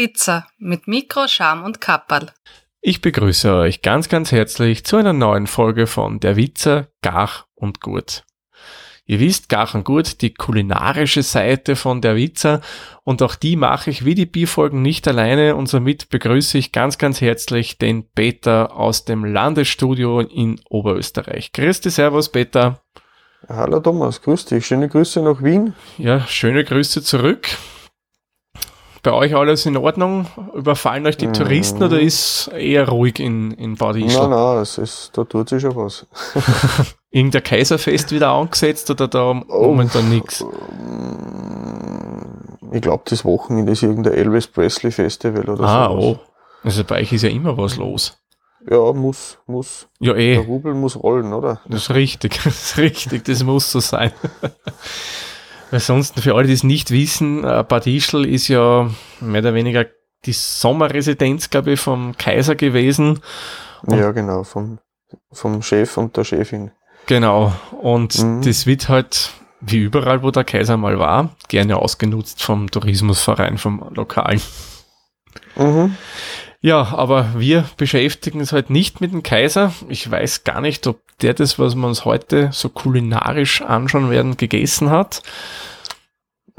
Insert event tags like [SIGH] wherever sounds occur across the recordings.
Witzer mit Mikro, Scham und Kapperl. Ich begrüße euch ganz, ganz herzlich zu einer neuen Folge von Der Witzer, Gach und Gut. Ihr wisst, Gach und Gut, die kulinarische Seite von Der Witzer und auch die mache ich wie die Bierfolgen nicht alleine und somit begrüße ich ganz, ganz herzlich den Peter aus dem Landesstudio in Oberösterreich. Grüß dich, Servus, Peter. Hallo Thomas, grüß dich. Schöne Grüße nach Wien. Ja, schöne Grüße zurück. Bei euch alles in Ordnung? Überfallen euch die mhm. Touristen oder ist eher ruhig in, in Bad Ischl? Nein, nein, es ist, da tut sich schon was. [LAUGHS] Irgendein Kaiserfest wieder angesetzt oder da oh, momentan nichts? Ich glaube, das Wochenende ist irgendein Elvis Presley Festival oder so. Ah, sowas. oh. Also bei euch ist ja immer was los. Ja, muss, muss. Ja, eh. Der Rubel muss rollen, oder? Das ist richtig, [LAUGHS] das ist richtig, das muss so sein. [LAUGHS] Sonst, für alle, die es nicht wissen, äh, Bad Ischl ist ja mehr oder weniger die Sommerresidenz, glaube ich, vom Kaiser gewesen. Und ja, genau, vom, vom Chef und der Chefin. Genau, und mhm. das wird halt, wie überall, wo der Kaiser mal war, gerne ausgenutzt vom Tourismusverein, vom Lokalen. Mhm. Ja, aber wir beschäftigen uns halt nicht mit dem Kaiser. Ich weiß gar nicht, ob der das, was wir uns heute so kulinarisch anschauen werden, gegessen hat.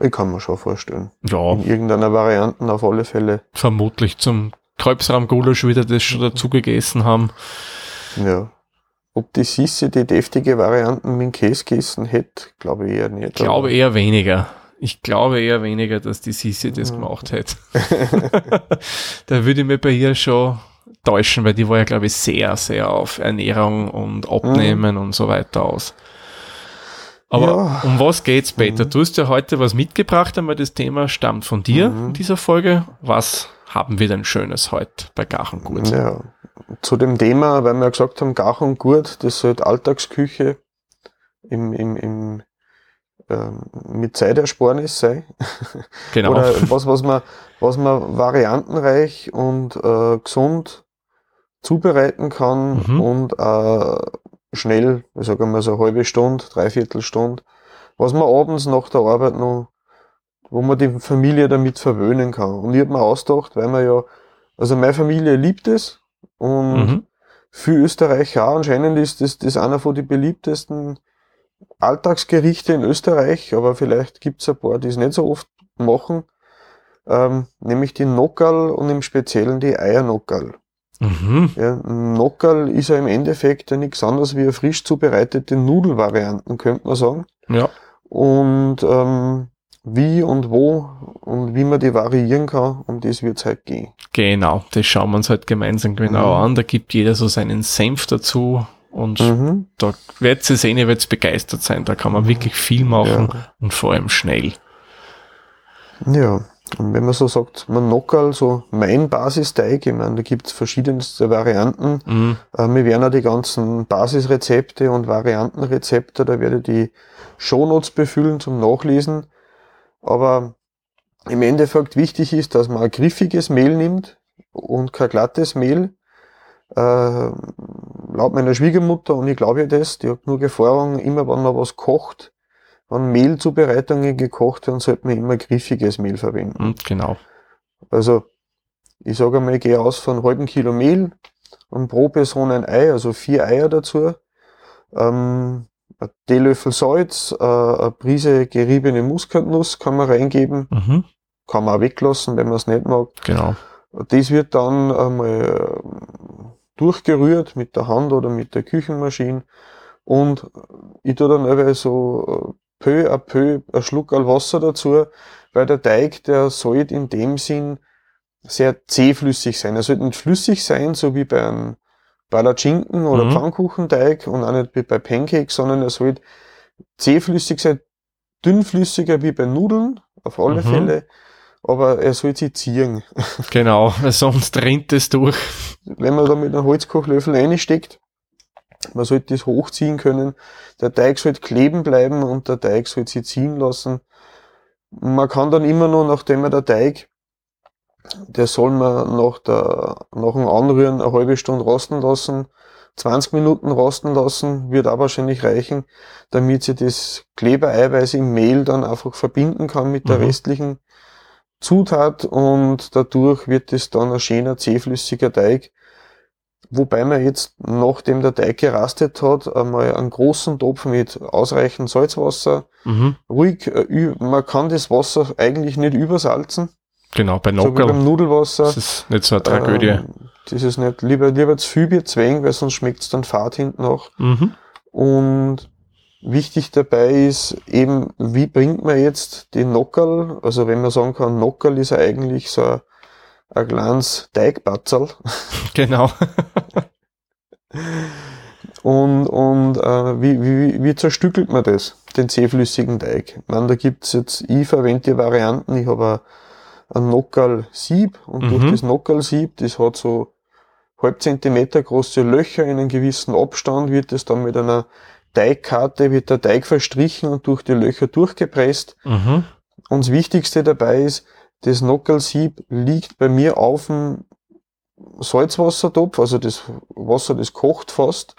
Ich kann mir schon vorstellen. Ja. In irgendeiner Variante auf alle Fälle. Vermutlich zum Kalbsrahm-Gulasch wieder das schon dazu gegessen haben. Ja. Ob die Sissi die deftige Varianten mit Käse gegessen hätte, glaube ich eher nicht. Ich glaube eher weniger. Ich glaube eher weniger, dass die Sisi das mhm. gemacht hätte. [LAUGHS] da würde ich mir bei ihr schon täuschen, weil die war ja, glaube ich, sehr, sehr auf Ernährung und Abnehmen mhm. und so weiter aus. Aber ja. um was geht's, Peter? Mhm. Du hast ja heute was mitgebracht, aber das Thema stammt von dir mhm. in dieser Folge. Was haben wir denn Schönes heute bei Gach und Gurt? Ja, zu dem Thema, weil wir ja gesagt haben, Gach und Gurt, das sollte Alltagsküche im, im, im mit Zeitersparnis sei. [LAUGHS] Genau. Oder was, was man, was man variantenreich und äh, gesund zubereiten kann mhm. und äh, schnell, ich sage mal so eine halbe Stunde, dreiviertel Stunde, was man abends nach der Arbeit noch, wo man die Familie damit verwöhnen kann. Und ich habe mir ausgedacht, weil man ja, also meine Familie liebt es und mhm. für Österreicher auch anscheinend ist das, das einer von den beliebtesten Alltagsgerichte in Österreich, aber vielleicht gibt's ein paar, die es nicht so oft machen, ähm, nämlich die Nockerl und im Speziellen die Eiernockerl. Mhm. Ja, Nockerl ist ja im Endeffekt ja nichts anderes wie eine frisch zubereitete Nudelvarianten, könnte man sagen. Ja. Und ähm, wie und wo und wie man die variieren kann, um das wird's halt gehen. Genau, das schauen wir uns halt gemeinsam genau mhm. an. Da gibt jeder so seinen Senf dazu, und mhm. da wird sie sehen, ihr werdet begeistert sein. Da kann man wirklich viel machen ja. und vor allem schnell. Ja, und wenn man so sagt, man Nockerl, so mein Basisteig, ich meine, da gibt's verschiedenste Varianten. Mhm. Äh, wir werden auch die ganzen Basisrezepte und Variantenrezepte, da werde ich die Shownotes befüllen zum Nachlesen. Aber im Endeffekt wichtig ist, dass man ein griffiges Mehl nimmt und kein glattes Mehl. Äh, laut meiner Schwiegermutter, und ich glaube ja das, die hat nur Erfahrung, immer wenn man was kocht, wenn Mehlzubereitungen gekocht werden, sollte man immer griffiges Mehl verwenden. Mhm, genau. Also, ich sage einmal, ich gehe aus von einem halben Kilo Mehl und pro Person ein Ei, also vier Eier dazu, ähm, ein Teelöffel Salz, äh, eine Prise geriebene Muskatnuss kann man reingeben, mhm. kann man auch weglassen, wenn man es nicht mag. Genau. Das wird dann einmal durchgerührt mit der Hand oder mit der Küchenmaschine und ich tue dann einfach so äh, peu à peu ein Schluck Wasser dazu, weil der Teig, der sollte in dem Sinn sehr zähflüssig sein. Er sollte nicht flüssig sein, so wie bei einem Palatschinken oder mhm. Pfannkuchenteig und auch nicht wie bei Pancakes, sondern er sollte zähflüssig sein, dünnflüssiger wie bei Nudeln, auf alle mhm. Fälle aber er soll sich ziehen. [LAUGHS] Genau, weil sonst rennt es durch. Wenn man da mit einem Holzkochlöffel reinsteckt, man sollte das hochziehen können. Der Teig sollte kleben bleiben und der Teig sollte sich ziehen lassen. Man kann dann immer noch, nachdem man der Teig, der soll man nach, der, nach dem Anrühren eine halbe Stunde rosten lassen. 20 Minuten rosten lassen, wird auch wahrscheinlich reichen, damit sich das Klebereiweiß im Mehl dann einfach verbinden kann mit der mhm. restlichen Zutat und dadurch wird es dann ein schöner, zähflüssiger Teig. Wobei man jetzt, nachdem der Teig gerastet hat, einmal einen großen Topf mit ausreichend Salzwasser, mhm. ruhig, äh, man kann das Wasser eigentlich nicht übersalzen. Genau, bei Nockerl. So beim Nudelwasser. Das ist nicht so eine Tragödie. Ähm, das ist nicht, lieber, lieber zu viel Bier zwängen, weil sonst schmeckt es dann fad hinten noch. Mhm. Und wichtig dabei ist eben, wie bringt man jetzt den Nockerl, also wenn man sagen kann, Nockerl ist ja eigentlich so ein, ein kleines Teigbatzerl. [LAUGHS] Genau. und und äh, wie, wie, wie zerstückelt man das, den zähflüssigen Teig? Ich meine, da gibt's jetzt, ich verwende die Varianten, ich habe ein Nockerl-Sieb und mhm. durch das Nockerl-Sieb, das hat so halb Zentimeter große Löcher in einem gewissen Abstand, wird es dann mit einer Teigkarte, wird der Teig verstrichen und durch die Löcher durchgepresst. Mhm. Und das Wichtigste dabei ist, das Nockerl-Sieb liegt bei mir auf dem Salzwassertopf, also das Wasser, das kocht fast.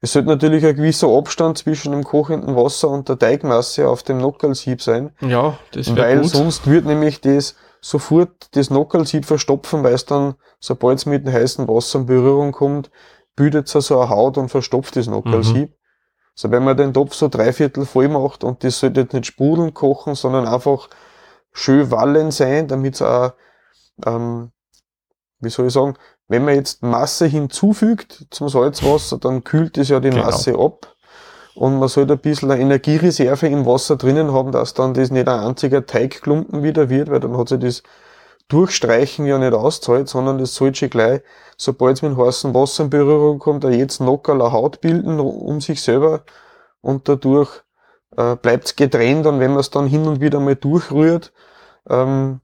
Es sollte natürlich ein gewisser Abstand zwischen dem kochenden Wasser und der Teigmasse auf dem Nockerl-Sieb sein. Ja, das wäre Weil gut. sonst wird nämlich das sofort das Nockerlsieb verstopfen, weil es dann, sobald es mit dem heißen Wasser in Berührung kommt, bildet es so eine Haut und verstopft das Nockerlsieb. Mhm. Also wenn man den Topf so dreiviertel voll macht und das sollte jetzt nicht sprudeln kochen, sondern einfach schön wallen sein, damit es auch, ähm, wie soll ich sagen, wenn man jetzt Masse hinzufügt zum Salzwasser, dann kühlt es ja die genau. Masse ab und man sollte ein bisschen eine Energiereserve im Wasser drinnen haben, dass dann das nicht ein einziger Teigklumpen wieder wird, weil dann hat sich das Durchstreichen ja nicht auszahlt, sondern das sollte gleich, sobald es mit heißem Wasser in Berührung kommt, er jetzt locker eine Haut bilden um sich selber und dadurch äh, bleibt es getrennt und wenn man es dann hin und wieder mal durchrührt, ähm,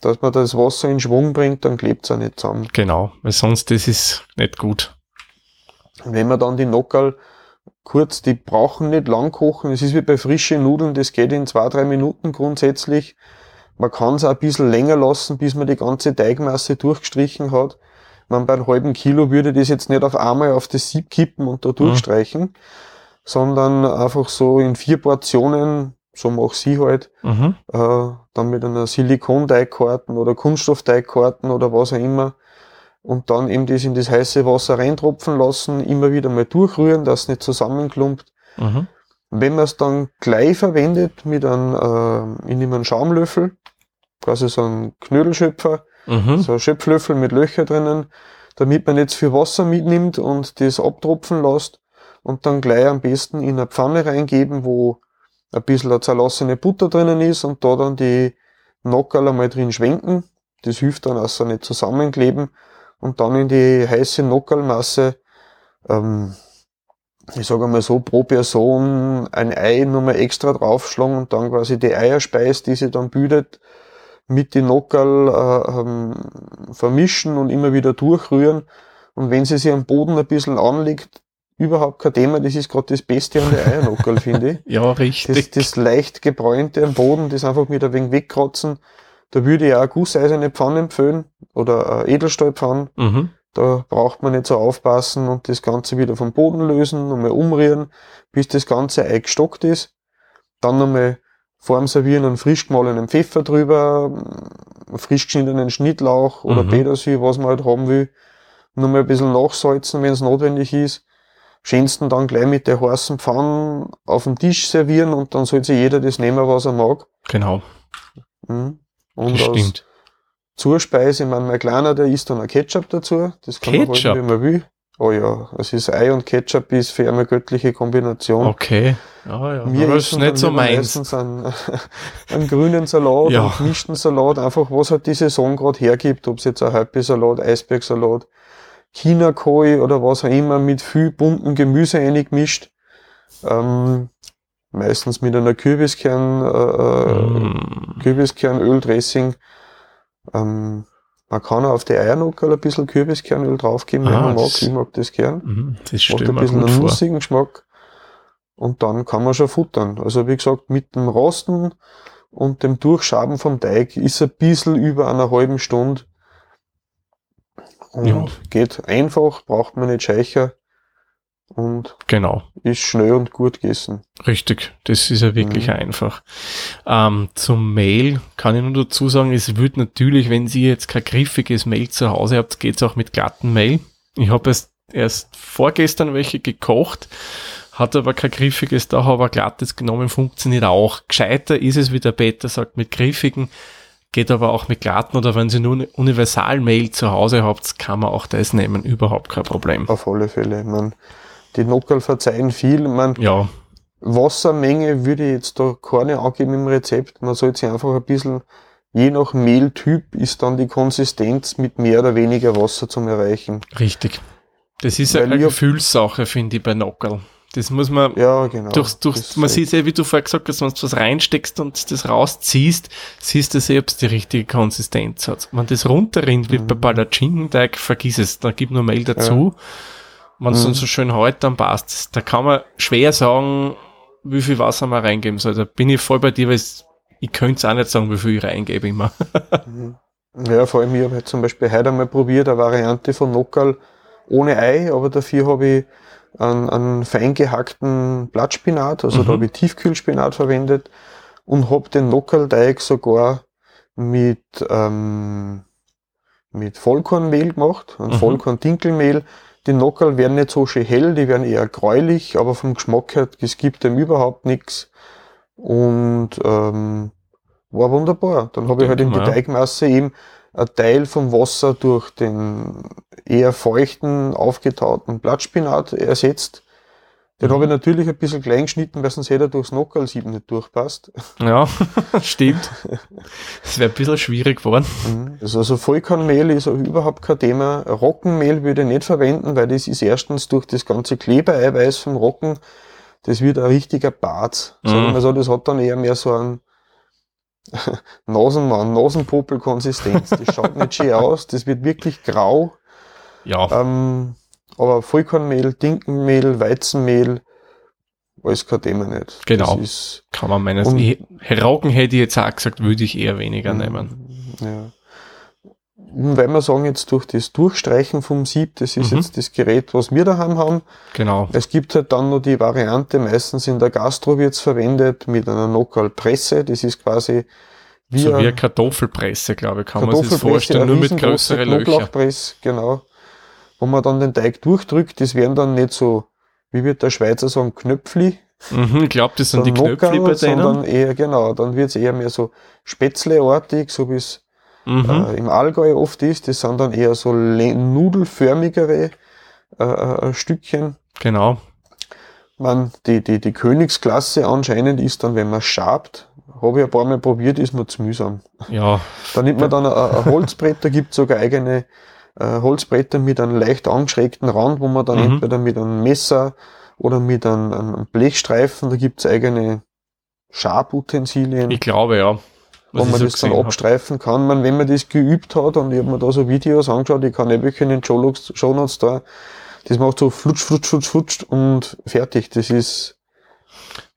dass man das Wasser in Schwung bringt, dann klebt es auch nicht zusammen. Genau, weil sonst das ist nicht gut. Wenn man dann die Nockerl kurz, die brauchen nicht lang kochen. Es ist wie bei frischen Nudeln, das geht in zwei, drei Minuten grundsätzlich. Man kann es auch ein bisschen länger lassen, bis man die ganze Teigmasse durchgestrichen hat. Man bei einem halben Kilo würde das jetzt nicht auf einmal auf das Sieb kippen und da durchstreichen, mhm. sondern einfach so in vier Portionen, so mache sie halt, mhm. äh, dann mit einer Silikonteigkarten oder Kunststoffteigkarten oder was auch immer, und dann eben das in das heiße Wasser reintropfen lassen, immer wieder mal durchrühren, dass es nicht zusammenklumpt. Mhm. Wenn man es dann gleich verwendet mit einem, äh, ich nehme einen Schaumlöffel, quasi so einen Knödelschöpfer, mhm. so ein Schöpflöffel mit Löcher drinnen, damit man nicht viel Wasser mitnimmt und das abtropfen lässt und dann gleich am besten in eine Pfanne reingeben, wo ein bisschen eine zerlassene Butter drinnen ist und da dann die Nockerl einmal drin schwenken. Das hilft dann, dass sie nicht zusammenkleben und dann in die heiße Nockerlmasse, ähm, ich sage mal so, pro Person ein Ei nochmal extra draufschlagen und dann quasi die Eierspeis, die sie dann bildet, mit die Nockerl äh, ähm, vermischen und immer wieder durchrühren. Und wenn sie sich am Boden ein bisschen anlegt, überhaupt kein Thema, das ist gerade das Beste an der Eiernockerl, [LAUGHS] finde ich. Ja, richtig. Das, das leicht gebräunte am Boden, das einfach mit ein wenig wegkratzen, da würde ich auch eine gusseiserne Pfanne empfehlen oder eine Edelstahlpfanne. Mhm. Da braucht man nicht so aufpassen und das Ganze wieder vom Boden lösen, nochmal umrühren, bis das Ganze eingestockt ist. Dann nochmal vorm Servieren einen frisch gemahlenen Pfeffer drüber, einen frisch geschnittenen Schnittlauch oder mhm. Petersilie, was man halt haben will. Nochmal ein bisschen nachsalzen, wenn es notwendig ist. Schönsten dann gleich mit der heißen Pfanne auf dem Tisch servieren und dann soll sich jeder das nehmen, was er mag. Genau. Mhm. Und das stimmt. Zuspeise, ich meine, mein Kleiner, der isst dann ein Ketchup dazu. Das kann Ketchup? man halt, wie man will. Oh ja, es ist Ei und Ketchup ist für eine göttliche Kombination. Okay. Ja, ja. Mir ist nicht so meins. Einen, [LAUGHS] einen grünen Salat, ja. einen gemischten Salat, einfach was halt die Saison gerade hergibt, ob es jetzt ein Halbsalat, Eisbergsalat, China-Koi oder was auch immer, mit viel bunten Gemüse eingemischt. Ähm, meistens mit einer Kürbiskern, äh, mm. Kürbiskernöldressing. Ähm, man kann auf die Eiernockerl ein bisschen Kürbiskernöl draufgeben, ah, wenn man mag. Ich mag das gern. Mm, das Macht ein bisschen einen nussigen Geschmack. Und dann kann man schon futtern. Also wie gesagt, mit dem Rosten und dem Durchschaben vom Teig ist ein bisschen über einer halben Stunde. Und ja. geht einfach, braucht man nicht scheicher. Und genau. ist schnell und gut gegessen. Richtig, das ist ja wirklich Mhm. einfach. Ähm, zum Mail kann ich nur dazu sagen, es wird natürlich, wenn Sie jetzt kein griffiges Mail zu Hause habt, geht's auch mit glatten Mail. Ich habe erst, erst vorgestern welche gekocht, hat aber kein griffiges, da habe ich glattes genommen, funktioniert auch. Gescheiter ist es, wie der Peter sagt, mit griffigen, geht aber auch mit glatten oder wenn Sie nur eine Universal-Mail zu Hause habt, kann man auch das nehmen, überhaupt kein Problem. Auf alle Fälle. Man, die Nockerl verzeihen viel. Man, Ja, Wassermenge würde ich jetzt da keine angeben im Rezept. Man sollte sich einfach ein bisschen, je nach Mehltyp ist dann die Konsistenz mit mehr oder weniger Wasser zum Erreichen. richtig. Das ist Weil eine Gefühlssache, finde ich, bei Nockerl. Das muss man, Ja, genau. durch, durch, man sieht ja, wie du vorher gesagt hast, wenn du was reinsteckst und das rausziehst, siehst du selbst, ob es die richtige Konsistenz hat. Wenn das runterrinnt, wie bei Mhm. Palatschinkenteig, vergiss es, dann gib nur Mehl dazu. Wenn es Mhm. dann so schön hält, dann passt Da kann man schwer sagen, wie viel Wasser man reingeben soll. Da bin ich voll bei dir, weil es, ich könnte es auch nicht sagen, wie viel ich reingebe immer. [LAUGHS] Mhm. Ja, vor allem, ich habe halt zum Beispiel heute einmal probiert, eine Variante von Nockerl ohne Ei, aber dafür habe ich einen, einen fein gehackten Blattspinat, also Mhm. da habe ich Tiefkühlspinat verwendet und habe den Nockerlteig sogar mit, ähm, mit Vollkornmehl gemacht, ein Mhm. Vollkorn-Dinkelmehl. Die Nockerl werden nicht so schön hell, die werden eher gräulich, aber vom Geschmack her, es gibt dem überhaupt nichts. Und ähm, war wunderbar. Dann habe ich halt in die. Teigmasse eben ein Teil vom Wasser durch den eher feuchten, aufgetauten Blattspinat ersetzt. Den habe ich natürlich ein bisschen klein geschnitten, weil sonst hätte er durchs Nockerl-Sieben nicht durchpasst. Ja, [LAUGHS] stimmt. Es wäre ein bisschen schwierig geworden. Mhm. Also, also Vollkornmehl ist auch überhaupt kein Thema. Roggenmehl würde ich nicht verwenden, weil das ist erstens durch das ganze Klebereiweiß vom Roggen, das wird ein richtiger Bart. Sagen wir Mhm. so, das hat dann eher mehr so einen [LAUGHS] Nasenmann, Nasenpopel-Konsistenz. Das schaut nicht schön aus, das wird wirklich grau. Ja. Ähm, aber Vollkornmehl, Dinkenmehl, Weizenmehl, alles kein Thema nicht. Genau. Kann man meines. Roggen hätte ich jetzt auch gesagt, würde ich eher weniger Mhm. nehmen. Ja. Und weil wir sagen jetzt durch das Durchstreichen vom Sieb, das ist Mhm. jetzt das Gerät, was wir daheim haben. Genau. Es gibt halt dann noch die Variante, meistens in der Gastro wird's verwendet, mit einer Nockerl-Presse. Das ist quasi wie, so wie eine Kartoffelpresse, glaube ich, kann man sich vorstellen, nur mit größeren Löchern. Knoblauchpresse, genau. Wo man dann den Teig durchdrückt, das wären dann nicht so, wie wird der Schweizer sagen, Knöpfli, Mhm, ich glaube, das sind die sondern Knöpfe bei sondern denen. eher, genau, dann wird's eher mehr so spätzleartig, so wie es Mhm. äh, im Allgäu oft ist. Das sind dann eher so nudelförmigere äh, äh, Stückchen. Genau. Man, die, die, die Königsklasse anscheinend ist dann, wenn man schabt, habe ich ein paar Mal probiert, ist mir zu mühsam. Ja, Da nimmt man dann ein, ein Holzbrett, da gibt sogar eigene äh, Holzbretter mit einem leicht angeschrägten Rand, wo man dann Mhm. entweder mit einem Messer oder mit einem, einem Blechstreifen, da gibt's eigene Schabutensilien ich glaube ja. wo Was ich man so das dann gesehen hab. abstreifen kann. Man, wenn man das geübt hat, und ich habe mir da so Videos angeschaut, ich kann eben in den Shownotes da, das macht so flutsch, flutsch, flutsch, flutsch und fertig. Das ist,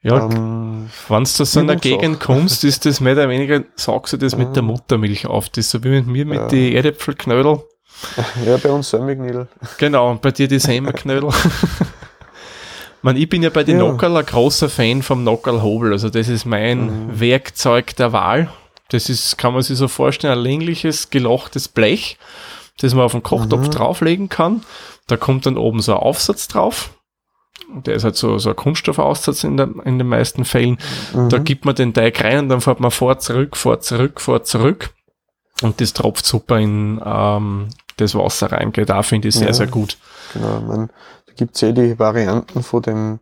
Ja, ähm, wenn du aus so einer Übungssache. Gegend kommst, ist das mehr oder weniger, sagst du das mit [LAUGHS] der. Muttermilch auf. Das ist so wie mit mir mit Ja. den Erdäpfelknödel. [LAUGHS] ja, bei uns Sömmignil. Genau, und bei dir die Semmerknödel. [LAUGHS] Man, ich bin ja bei den Ja. Nockerl ein großer Fan vom Nockerl-Hobel. Also das ist mein Mhm. Werkzeug der Wahl. Das ist, kann man sich so vorstellen, ein längliches, gelochtes Blech, das man auf den Kochtopf Mhm. drauflegen kann. Da kommt dann oben so ein Aufsatz drauf. Der ist halt so, so ein Kunststoffaussatz in, der, in den meisten Fällen. Da Mhm. gibt man den Teig rein und dann fährt man vor, zurück, vor, zurück, vor, zurück. Und das tropft super in ähm, das Wasser rein. Gell? Da finde ich sehr, Ja. sehr gut. Genau, man, da gibt's ja die Varianten von dem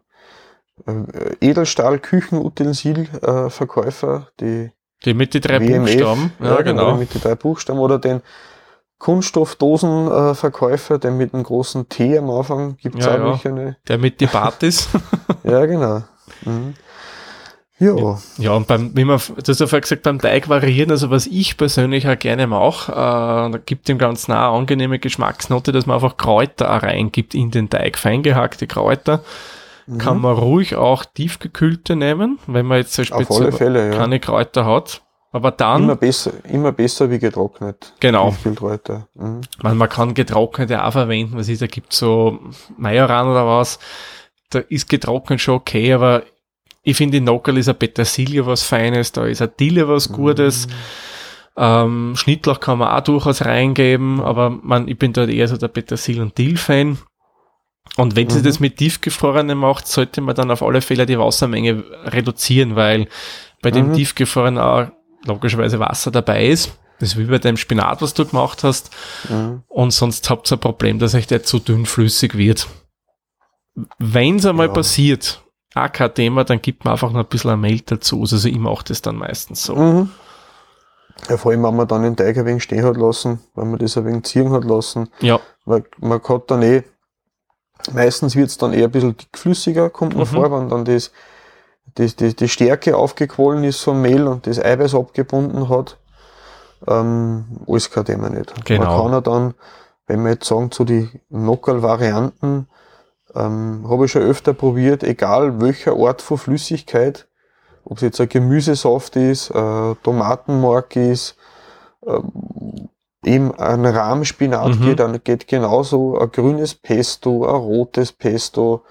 äh, Edelstahl-Küchenutensil-Verkäufer, die Die mit den drei WMF, Buchstaben. Ja, Oder genau. mit den drei Buchstaben oder den Kunststoffdosenverkäufer, den mit dem großen T am Anfang gibt's Ja, auch ja. welche. Ne? Der mit die Batis. [LAUGHS] Ja, genau. Mhm. Ja, ja, und beim, wie man, du hast ja vorher gesagt, beim Teig variieren, also was ich persönlich auch gerne mache, äh, da gibt dem Ganzen auch eine angenehme Geschmacksnote, dass man einfach Kräuter auch reingibt in den Teig, feingehackte Kräuter. Mhm. Kann man ruhig auch tiefgekühlte nehmen, wenn man jetzt so Fälle, ja. keine Kräuter hat. Aber dann. Immer besser, immer besser wie getrocknet. Genau. Mhm. Man, man kann getrocknete auch verwenden, was ist, da gibt so Majoran oder was. Da ist getrocknet schon okay, aber ich finde, in Nockerl ist ein Petersilie was Feines, da ist ein Dille was Gutes. Mhm. Ähm, Schnittlauch kann man auch durchaus reingeben, aber man, ich bin dort eher so der Petersil- und Dill-Fan. Und wenn mhm. sie das mit tiefgefrorenen macht, sollte man dann auf alle Fälle die Wassermenge reduzieren, weil bei dem mhm. tiefgefrorenen auch logischerweise Wasser dabei ist. Das ist wie bei deinem Spinat, was du gemacht hast. Mhm. Und sonst habt ihr ein Problem, dass euch der zu dünn flüssig wird. Wenn es einmal ja. passiert, auch kein Thema, dann gibt man einfach noch ein bisschen ein Mehl dazu. Also ich mache das dann meistens so. Mhm. Ja, vor allem, wenn man dann den Teig ein wenig stehen hat lassen, wenn man das ein wenig ziehen hat lassen. Ja. Weil man hat dann eh, meistens wird es dann eher ein bisschen dickflüssiger, kommt man mhm. vor, wenn dann das, das, das, die Stärke aufgequollen ist vom Mehl und das Eiweiß abgebunden hat. Ähm, alles kein Thema nicht. Genau. Man kann ja dann, wenn wir jetzt sagen, zu die Nockerl-Varianten, ähm, habe ich schon öfter probiert, egal welcher Art von Flüssigkeit, ob es jetzt ein Gemüsesaft ist, äh, Tomatenmark ist, äh, eben ein Rahmspinat mhm. geht, dann geht genauso ein grünes Pesto, ein rotes Pesto,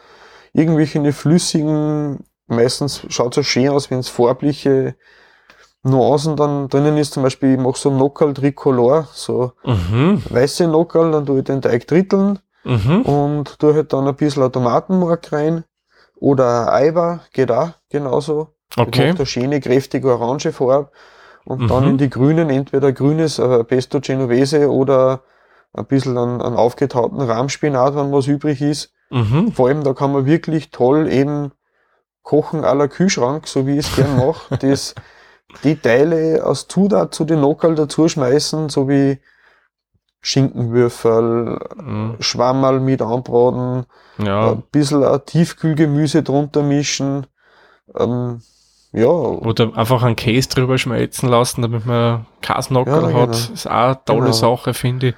irgendwelche flüssigen, meistens schaut es so schön aus, wenn es farbliche Nuancen dann drinnen ist, zum Beispiel ich mache so Nockerl Tricolor, so mhm. weiße Nockerl, dann tue ich den Teig dritteln mhm. und tue halt dann ein bisschen Tomatenmark rein oder Eiber, geht auch genauso. Okay. Eine schöne, kräftige orange Farbe und mhm. dann in die grünen entweder grünes äh, Pesto Genovese oder ein bisschen an, an aufgetauten Rahmspinat, wenn was übrig ist. Mhm. Vor allem, da kann man wirklich toll eben kochen la Kühlschrank, so wie ich es gern mache. [LAUGHS] das, die Teile aus Zutat zu den Nockerl dazu schmeißen, so wie Schinkenwürfel, mhm. Schwammerl mit anbraten, ja. ein bisschen ein Tiefkühlgemüse drunter mischen. Ähm, ja. Oder einfach einen Käse drüber schmelzen lassen, damit man Kasnockerl ja, hat. Genau. Ist auch eine tolle genau. Sache, finde ich.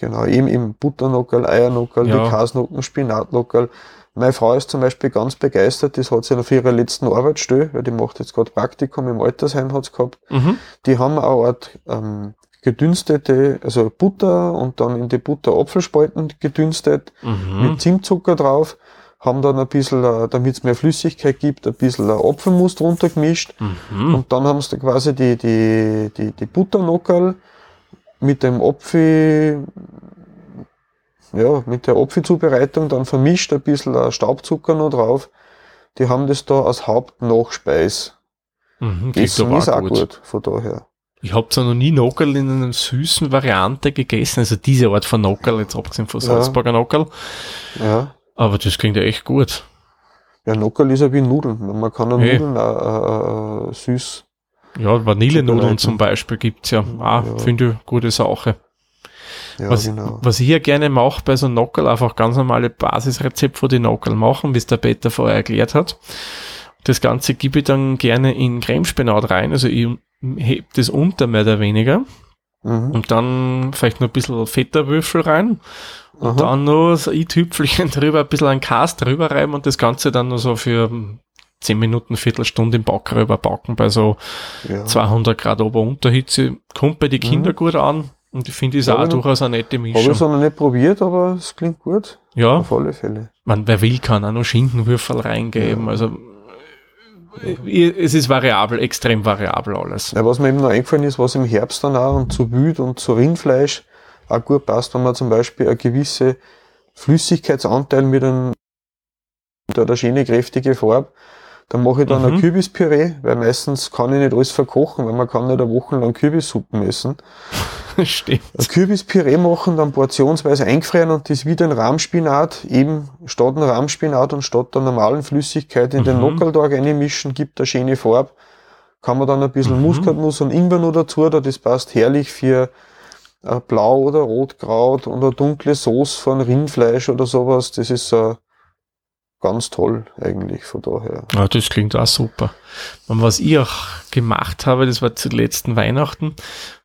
Genau, eben im Butternockerl, Eiernockerl, ja. die Kasnocken, Spinatnockerl. Meine Frau ist zum Beispiel ganz begeistert, das hat sie noch für ihre letzten Arbeitsstelle, weil die macht jetzt gerade Praktikum im Altersheim hat's gehabt. Mhm. Die haben auch eine Art ähm, gedünstete, also Butter und dann in die Butter Apfelspalten gedünstet, mhm. mit Zimtzucker drauf, haben dann ein bisschen, äh, damit es mehr Flüssigkeit gibt, ein bisschen Apfelmus drunter gemischt mhm. und dann haben sie da quasi die, die, die, die Butternockerl mit dem Apfel, ja, mit der Apfelzubereitung dann vermischt, ein bisschen Staubzucker noch drauf. Die haben das da als Hauptnachspeis. Mhm, das ist auch gut. gut, von daher. Ich habe zwar noch nie Nockerl in einer süßen Variante gegessen, also diese Art von Nockerl, jetzt abgesehen von Salzburger ja. Nockerl. Ja. Aber das klingt ja echt gut. Ja, Nockerl ist ja wie Nudeln. Man kann ja hey. Nudeln auch, äh, äh, süß. Ja, Vanillenudeln zum Beispiel gibt's ja. Ah, ja. finde ich gute Sache. Ja, was, genau. was ich hier gerne mache bei so Nockerl, einfach ganz normale Basisrezept, wo die Nockerl machen, wie es der Peter vorher erklärt hat. Das Ganze gebe ich dann gerne in Cremespinat rein, also ich hebt das unter mehr oder weniger. Mhm. Und dann vielleicht noch ein bisschen Fetterwürfel rein. Und Aha. dann noch so ein Tüpfelchen [LAUGHS] drüber, ein bisschen ein Cast drüber reiben und das Ganze dann nur so für 10 Minuten, Viertelstunde im Backröber backen bei so ja. 200 Grad Ober-Unterhitze. Kommt bei den Kindern mhm. gut an. Und ich finde, ist auch noch, durchaus eine nette Mischung. Habe ich es noch nicht probiert, aber es klingt gut. Ja. Auf alle Fälle. Man, wer will, kann auch noch Schinkenwürfel reingeben. Ja. Also es ist variabel, extrem variabel alles. Ja, was mir eben noch eingefallen ist, was im Herbst dann auch und zu Wild und zu Rindfleisch auch gut passt, wenn man zum Beispiel eine gewisse Flüssigkeitsanteil mit einem oder eine schöne kräftige Farbe, dann mache ich dann mhm. ein Kürbispüree, weil meistens kann ich nicht alles verkochen, weil man kann nicht eine Woche lang Kürbissuppen essen. [LAUGHS] Stimmt. Ein Kürbispüree machen, dann portionsweise eingefrieren und das wieder ein Rahmspinat, eben statt ein Rahmspinat und statt der normalen Flüssigkeit in mhm. den Nockerltag einmischen, gibt eine schöne Farbe. Kann man dann ein bisschen mhm. Muskatnuss und Ingwer noch dazu, da das passt herrlich für Blau- oder Rotkraut und eine dunkle Sauce von Rindfleisch oder sowas. Das ist äh, ganz toll eigentlich von daher. Ja, das klingt auch super. Und was ich auch gemacht habe, das war zu letzten Weihnachten,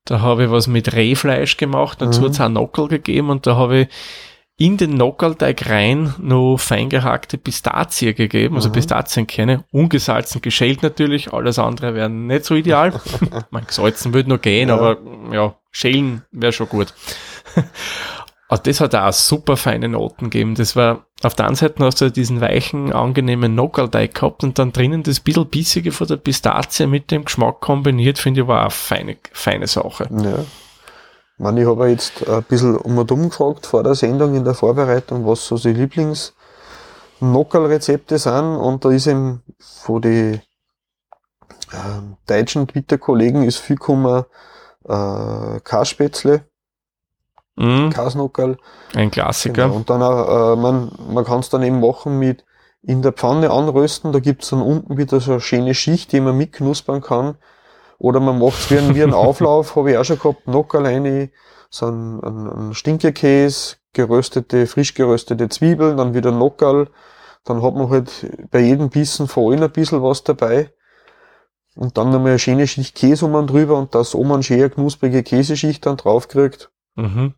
da habe ich was mit Rehfleisch gemacht, dazu mhm. hat es auch Nockel gegeben und da habe ich in den Nockerlteig rein noch fein gehackte Pistazie gegeben, also mhm. Pistazienkerne, ungesalzen, geschält natürlich, alles andere wäre nicht so ideal. [LAUGHS] Man gesalzen würde noch gehen, ja. aber ja, schälen wäre schon gut. Aber das hat auch super feine Noten gegeben. Das war, auf der einen Seite hast du diesen weichen, angenehmen Nockerlteig gehabt und dann drinnen das bisschen bissige von der Pistazie mit dem Geschmack kombiniert, finde ich, war eine feine, feine Sache. Ja. Ich, meine, ich habe jetzt ein bisschen um und um gefragt vor der Sendung in der Vorbereitung, was so die Lieblings Nockerl-Rezepte sind und da ist eben von den äh, deutschen Twitter-Kollegen ist viel gekommen, äh, Kasspätzle, mhm. Kasnockerl. Ein Klassiker. Genau. Und dann auch, äh, man, man kann es dann eben machen mit in der Pfanne anrösten, da gibt's dann unten wieder so eine schöne Schicht, die man mitknuspern kann. Oder man macht's wie, ein, wie einen [LAUGHS] Auflauf, habe ich auch schon gehabt, Nockerl rein, so ein, ein, ein Stinkekäse, geröstete, frisch geröstete Zwiebeln, dann wieder Nockerl. Dann hat man halt bei jedem Bissen vor allem ein bisschen was dabei. Und dann nochmal eine schöne Schicht Käse um drüber und das oben eine schöne knusprige Käseschicht dann drauf kriegt. Mhm.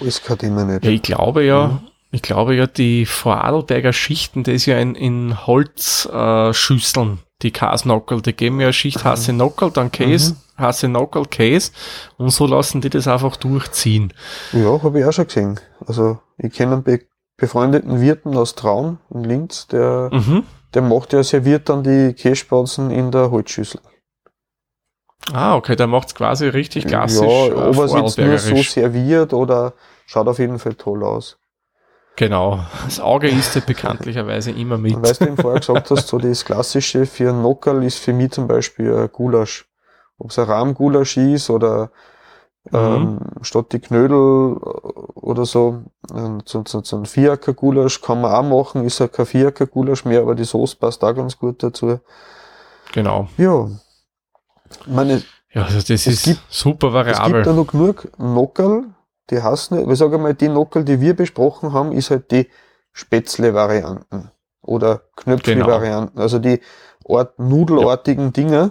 Das kann immer nicht. Ja, ich glaube ja, mhm. ich glaube ja, die Vorarlberger Schichten, das ist ja in, in Holzschüsseln, äh, die Kasnockel, die geben ja eine Schicht Hasse Nockel, dann Käse, mhm. Hasse Nockel, Käse und so lassen die das einfach durchziehen. Ja, habe ich auch schon gesehen. Also ich kenne einen be befreundeten Wirten aus Traun in Linz, der, mhm. der macht ja serviert dann die Kässpatzen in der Holzschüssel. Ah, okay, der macht's quasi richtig klassisch. Ja, äh, ob er es jetzt nur so serviert oder schaut auf jeden Fall toll aus. Genau, das Auge isst ja bekanntlicherweise immer mit. Und weißt du, eben vorher gesagt hast, so das Klassische für ein Nockerl ist für mich zum Beispiel ein Gulasch. Ob es ein Rahmgulasch ist oder mhm. ähm, statt die Knödel oder so, so, so, so ein Vierecker-Gulasch kann man auch machen, ist ja kein Vierecker-Gulasch mehr, aber die Soße passt auch ganz gut dazu. Genau. Ja, meine, ja, also das ist gibt, super variabel. Es gibt da noch genug Nockerl, die heißen, ich sage mal, die Nockerl, die wir besprochen haben, ist halt die Spätzle-Varianten oder Knöpfle-Varianten, genau. also die Art, nudelartigen ja. Dinger.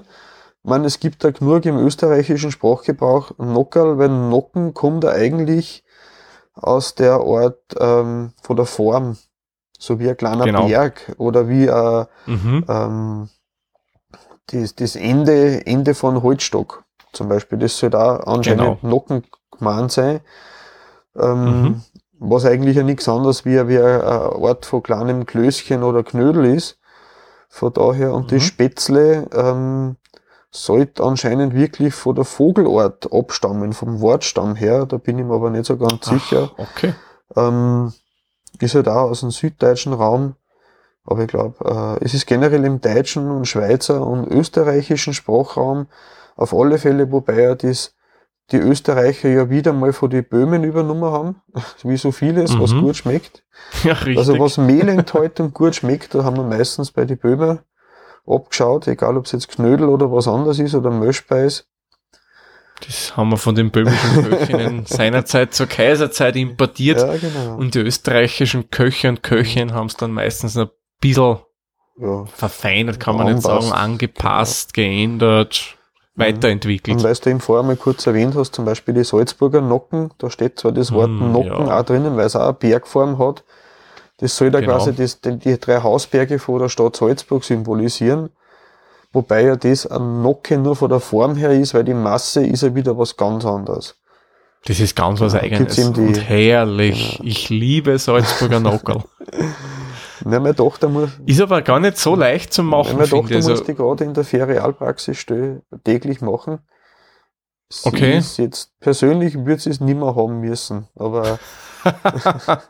Ich meine, es gibt da genug im österreichischen Sprachgebrauch Nockerl, weil Nocken kommt da eigentlich aus der Art ähm, von der Form, so wie ein kleiner genau. Berg oder wie ein, mhm. ähm, das, das Ende, Ende von Holzstock zum Beispiel. Das soll da anscheinend genau. Nocken gemeint sein. Ähm, mhm. Was eigentlich ja nichts anderes wie, wie ein Ort von kleinem Klößchen oder Knödel ist. Von daher, und mhm. das Spätzle ähm, sollte anscheinend wirklich von der Vogelart abstammen, vom Wortstamm her. Da bin ich mir aber nicht so ganz Ach, sicher. Okay. Ähm, ist halt auch aus dem süddeutschen Raum. Aber ich glaube, äh, es ist generell im deutschen und Schweizer und österreichischen Sprachraum auf alle Fälle, wobei ja das, die Österreicher ja wieder mal von den Böhmen übernommen haben, [LAUGHS] wie so vieles, mhm. was gut schmeckt. [LAUGHS] Ja, richtig. Also was Mehl enthält und gut schmeckt, da haben wir meistens bei den Böhmen abgeschaut, egal ob es jetzt Knödel oder was anderes ist oder Möschspeis. Das haben wir von den böhmischen Köchinnen [LAUGHS] seinerzeit zur Kaiserzeit importiert. Ja, genau. Und die österreichischen Köche und Köchinnen haben es dann meistens noch bisschen ja, verfeinert, kann man nicht sagen, angepasst, genau. geändert, mhm. weiterentwickelt. Und weißt du eben vorher mal kurz erwähnt hast, zum Beispiel die Salzburger Nocken, da steht zwar das Wort mm, Nocken ja. auch drinnen, weil es auch eine Bergform hat. Das soll da genau. quasi das, die, die drei Hausberge vor der Stadt Salzburg symbolisieren. Wobei ja das ein Nocke nur von der Form her ist, weil die Masse ist ja wieder was ganz anderes. Das ist ganz was Eigenes die, und herrlich. Genau. Ich liebe Salzburger [LAUGHS] Nockerl. Ja, meine Tochter muss. Ist aber gar nicht so leicht zu machen. Meine Tochter also. muss die gerade in der Ferialpraxis täglich machen. Sie okay. Ist jetzt persönlich würde sie es nicht mehr haben müssen, aber [LAUGHS]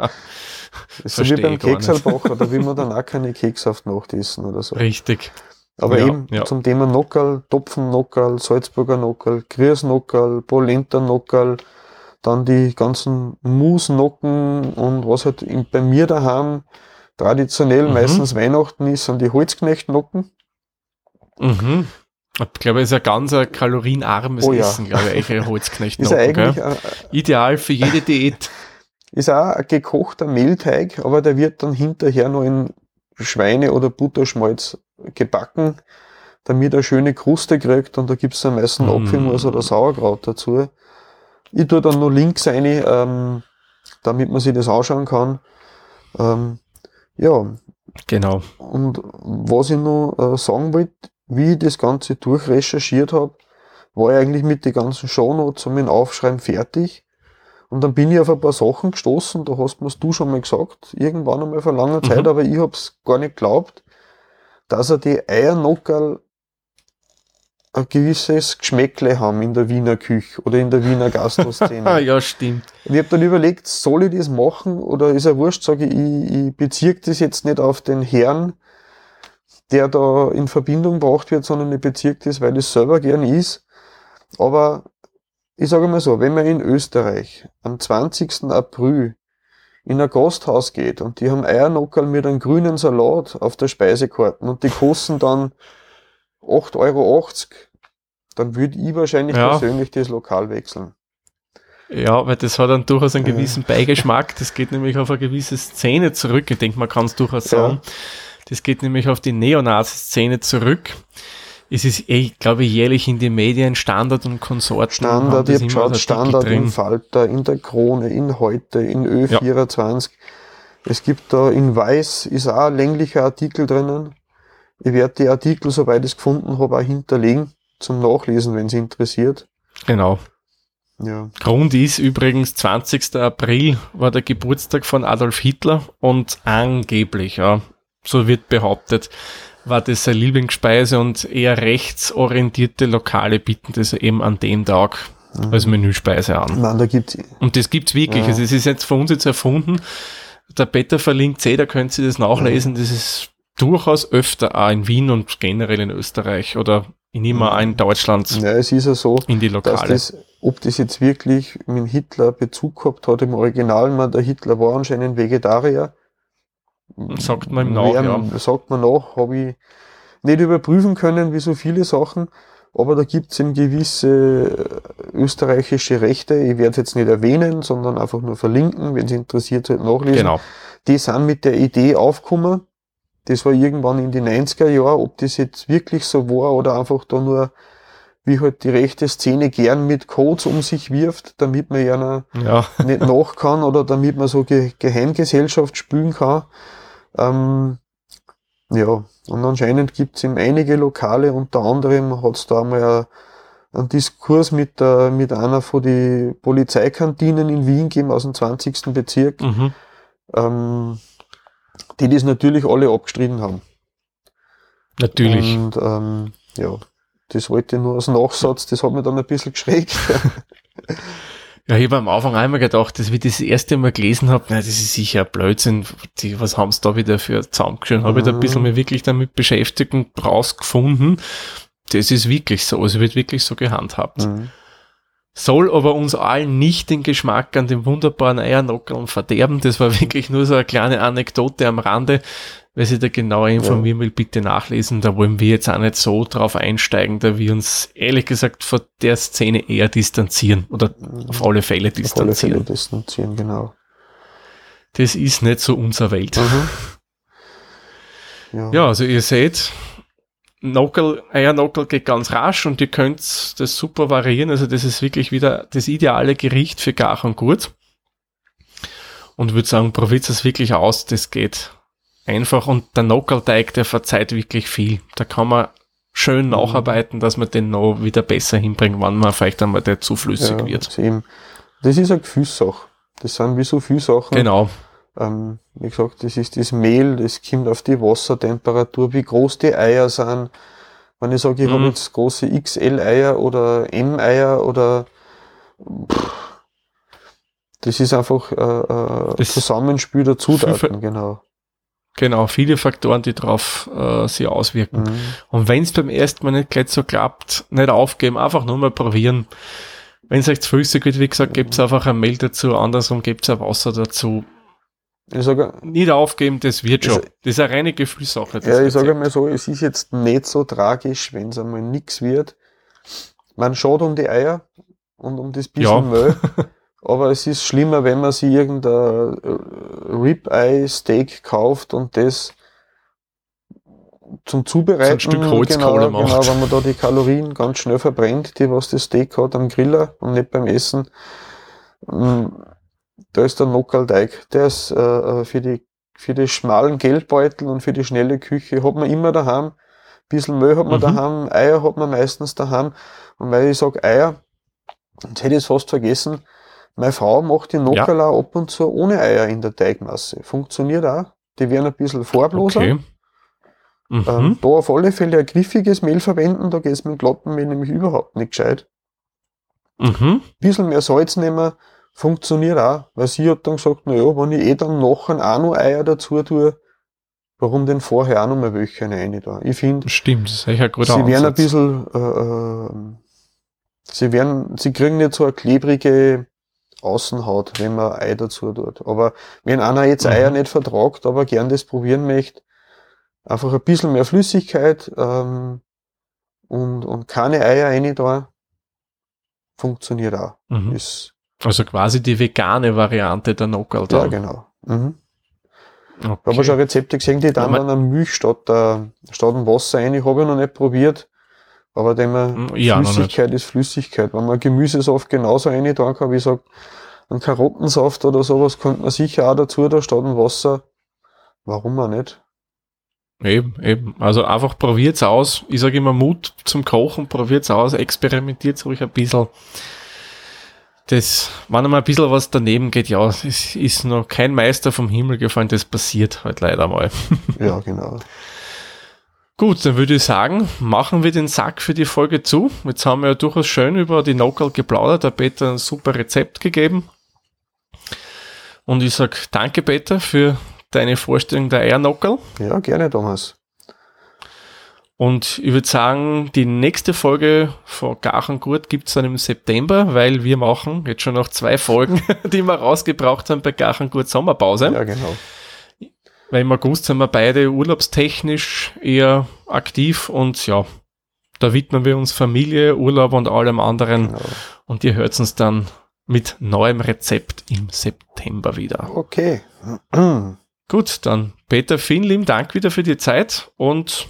so wie beim Keksalbacher, da will man dann auch keine Kekshaft essen oder so. Richtig. Aber ja, eben ja. zum Thema Nockerl, Topfennockerl, Salzburger Nockerl, Griersnockerl, Polenta Nockerl, dann die ganzen Musnocken und was halt bei mir daheim traditionell mhm. meistens Weihnachten ist, sind die Holzknechtnocken. Mhm. Ich glaube, es ist ein ganz ein kalorienarmes oh, ja. Essen, glaube ich, Holzknechtnocken. ist eigentlich ein, [LAUGHS] Ideal für jede Diät. [LAUGHS] Ist auch ein gekochter Mehlteig, aber der wird dann hinterher noch in Schweine- oder Butterschmalz gebacken, damit er eine schöne Kruste kriegt und da gibt's dann meistens mm. Apfelmus oder Sauerkraut dazu. Ich tue dann noch links eine ähm, damit man sich das anschauen kann. Ähm, ja. Genau. Und was ich noch äh, sagen wollte, wie ich das Ganze durchrecherchiert habe, war ich eigentlich mit den ganzen Shownotes und mit dem Aufschreiben fertig. Und dann bin ich auf ein paar Sachen gestoßen, da hast mir's du schon mal gesagt, irgendwann einmal vor langer Zeit, mhm. aber ich hab's gar nicht geglaubt, dass er die Eiernockerl ein gewisses Geschmäckle haben in der Wiener Küche oder in der Wiener Gastroszene. [LAUGHS] ja, stimmt. Ich habe dann überlegt, soll ich das machen oder ist er wurscht, sage ich, ich, ich beziehe das jetzt nicht auf den Herrn, der da in Verbindung gebracht wird, sondern ich beziehe das, weil ich selber gern ist. Aber ich sage mal so, wenn man in Österreich am 20. April in ein Gasthaus geht und die haben Eiernockerl mit einem grünen Salat auf der Speisekarte und die kosten dann 8,80 Euro, dann würde ich wahrscheinlich ja. persönlich das Lokal wechseln. Ja, weil das hat dann durchaus einen gewissen Beigeschmack. Das geht nämlich auf eine gewisse Szene zurück. Ich denke, man kann es durchaus sagen. Ja. Das geht nämlich auf die Neonazi-Szene zurück. Es ist eh, glaube ich, jährlich in den Medien Standard und Konsorten. Standard, ich habe geschaut, Standard drin. in Falter, in der Krone, in Heute, in Ö24. Ja. Es gibt da in Weiß, ist auch ein länglicher Artikel drinnen. Ich werde die Artikel, soweit ich es gefunden habe, auch hinterlegen zum Nachlesen, wenn es interessiert. Genau. Ja. Grund ist übrigens 20. April war der Geburtstag von Adolf Hitler und angeblich, ja, so wird behauptet, war das seine Lieblingsspeise und eher rechtsorientierte Lokale bieten das eben an dem Tag mhm. als Menüspeise an. Nein, da gibt's und das gibt's wirklich. Ja. Also es ist jetzt für uns jetzt erfunden. Der Peter verlinkt eh, da könnt ihr das nachlesen. Das ist durchaus öfter auch in Wien und generell in Österreich oder in immer mhm. in Deutschland. Ja, es ist ja so, in die Lokale. Das, ob das jetzt wirklich mit Hitler Bezug gehabt hat, im Original, man, der Hitler war anscheinend Vegetarier. Sagt man im Nach, ja. Sagt man nach, habe ich nicht überprüfen können, wie so viele Sachen, aber da gibt es eben gewisse äh, österreichische Rechte, ich werde es jetzt nicht erwähnen, sondern einfach nur verlinken, wenn es interessiert, halt nachlesen. Genau. Die sind mit der Idee aufgekommen, das war irgendwann in die 90er Jahre, ob das jetzt wirklich so war oder einfach da nur, wie halt die rechte Szene gern mit Codes um sich wirft, damit man ja, ja. [LAUGHS] nicht nach kann oder damit man so Ge Geheimgesellschaft spülen kann. Ähm, ja, und anscheinend gibt's eben einige Lokale, unter anderem hat's da einmal einen Diskurs mit, der, mit einer von die Polizeikantinen in Wien gegeben aus dem 20. Bezirk. Mhm. Ähm, die das natürlich alle abgestritten haben. Natürlich. Und ähm, ja, das wollte ich nur als Nachsatz, das hat mir dann ein bisschen geschreckt. [LAUGHS] Ja, ich habe am Anfang einmal gedacht, dass ich das erste Mal gelesen habe, das ist sicher Blödsinn, die, was haben sie da wieder für zusammengeschrieben? Habe mhm. ich da ein bisschen mehr wirklich damit beschäftigt und rausgefunden, das ist wirklich so, es wird wirklich so gehandhabt. Mhm soll aber uns allen nicht den Geschmack an dem wunderbaren Eiernockeln verderben. Das war [LAUGHS] wirklich nur so eine kleine Anekdote am Rande. Wer sich da genauer informieren will, bitte nachlesen. Da wollen wir jetzt auch nicht so drauf einsteigen, da wir uns ehrlich gesagt von der Szene eher distanzieren oder auf alle Fälle distanzieren. Auf alle Fälle distanzieren, genau. Das ist nicht so unser Welt. Mhm. [LAUGHS] Ja. ja, also ihr seht, Knuckle, Eierknuckle geht ganz rasch und ihr könnt das super variieren. Also das ist wirklich wieder das ideale Gericht für Gach und Gut. Und würde sagen, probiert es wirklich aus, das geht einfach. Und der Knuckle-Teig, der verzeiht wirklich viel. Da kann man schön mhm. nacharbeiten, dass man den noch wieder besser hinbringt, wann man vielleicht einmal der zu flüssig ja, wird. Das ist eine Gefühlssache. Das sind wie so viele Sachen. Genau. Ähm, wie gesagt, das ist das Mehl, das kommt auf die Wassertemperatur, wie groß die Eier sind. Wenn ich sage, ich mhm. habe jetzt große XL-Eier oder M-Eier oder pff, das ist einfach äh, äh, das Zusammenspiel der Zutaten, genau. Genau, viele Faktoren, die drauf äh, sich auswirken. Mhm. Und wenn es beim ersten Mal nicht gleich so klappt, nicht aufgeben, einfach nur mal probieren. Wenn es euch zu flüssig wird, wie gesagt, mhm. gebt einfach ein Mehl dazu, andersrum gebt ein Wasser dazu. Ich sage, nicht aufgeben, das wird schon. Das ist eine reine Gefühlssache. Ja, ich sage mal so, es ist jetzt nicht so tragisch, wenn es einmal nix wird. Man schaut um die Eier und um das bisschen ja. Müll. [LAUGHS] Aber es ist schlimmer, wenn man sich irgendein äh, Ribeye-Steak kauft und das zum Zubereiten. So ein Stück Holzkohle genau, macht. Genau, wenn man da die Kalorien ganz schnell verbrennt, die was das Steak hat am Griller und nicht beim Essen. Da ist der Nockerlteig. Der ist äh, äh, für die für die schmalen Geldbeutel und für die schnelle Küche hat man immer daheim. Ein bisschen Müll hat man mhm. daheim, Eier hat man meistens daheim. Und weil ich sage Eier, jetzt hätte ich es fast vergessen, meine Frau macht die Nockerla ja. ab und zu ohne Eier in der Teigmasse. Funktioniert auch. Die werden ein bisschen farbloser. Okay. Mhm. Ähm, da auf alle Fälle ein griffiges Mehl verwenden, da geht es mit glatten Mehl nämlich überhaupt nicht gescheit. Mhm. Ein bisschen mehr Salz nehmen, funktioniert auch, weil sie hat dann gesagt, na ja, wenn ich eh dann nachher auch noch Eier dazu tue, warum denn vorher auch noch mal welche rein da? Ich finde, stimmt, das ist ein guter sie werden ein bisschen, äh, äh, sie werden, sie kriegen nicht so eine klebrige Außenhaut, wenn man Ei dazu tut. Aber wenn einer jetzt mhm. Eier nicht vertragt, aber gern das probieren möchte, einfach ein bisschen mehr Flüssigkeit ähm, und, und keine Eier rein da, funktioniert auch. Mhm. Ist also quasi die vegane Variante der Knockout. Ja, genau. Mhm. Okay. Ich habe schon Rezepte gesehen, die dann, ja, dann Milch statt, äh, statt dem Wasser rein. Ich habe ja noch nicht probiert. Aber dem hm, ja, Flüssigkeit ist Flüssigkeit. Wenn man Gemüsesaft genauso rein tun kann, wie ich sag, einen Karottensaft oder sowas, könnte man sicher auch dazu, da statt dem Wasser. Warum auch nicht? Eben, eben. Also einfach probiert's aus. Ich sage immer Mut zum Kochen, probiert's aus, experimentiert ruhig ein bisschen das, wenn einmal ein bisschen was daneben geht, ja, es ist noch kein Meister vom Himmel gefallen, das passiert halt leider mal. [LAUGHS] Ja, genau. Gut, dann würde ich sagen, machen wir den Sack für die Folge zu. Jetzt haben wir ja durchaus schön über die Nockerl geplaudert, der Peter ein super Rezept gegeben. Und ich sag danke, Peter, für deine Vorstellung der Eiernockal. Ja, gerne, Thomas. Und ich würde sagen, die nächste Folge von Gachengurt gibt es dann im September, weil wir machen jetzt schon noch zwei Folgen, [LAUGHS] die wir rausgebraucht haben bei Gachengurt Sommerpause. Ja, genau. Weil im August sind wir beide urlaubstechnisch eher aktiv und ja, da widmen wir uns Familie, Urlaub und allem anderen. Genau. Und ihr hört uns dann mit neuem Rezept im September wieder. Okay. Gut, dann Peter, vielen lieben Dank wieder für die Zeit und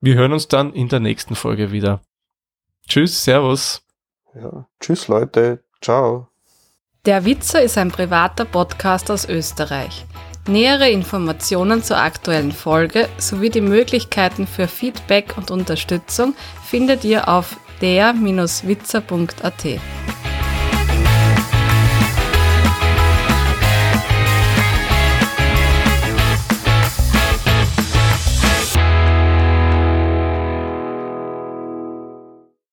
wir hören uns dann in der nächsten Folge wieder. Tschüss, Servus. Ja, tschüss Leute, ciao. Der Witzer ist ein privater Podcast aus Österreich. Nähere Informationen zur aktuellen Folge sowie die Möglichkeiten für Feedback und Unterstützung findet ihr auf der-witzer.at.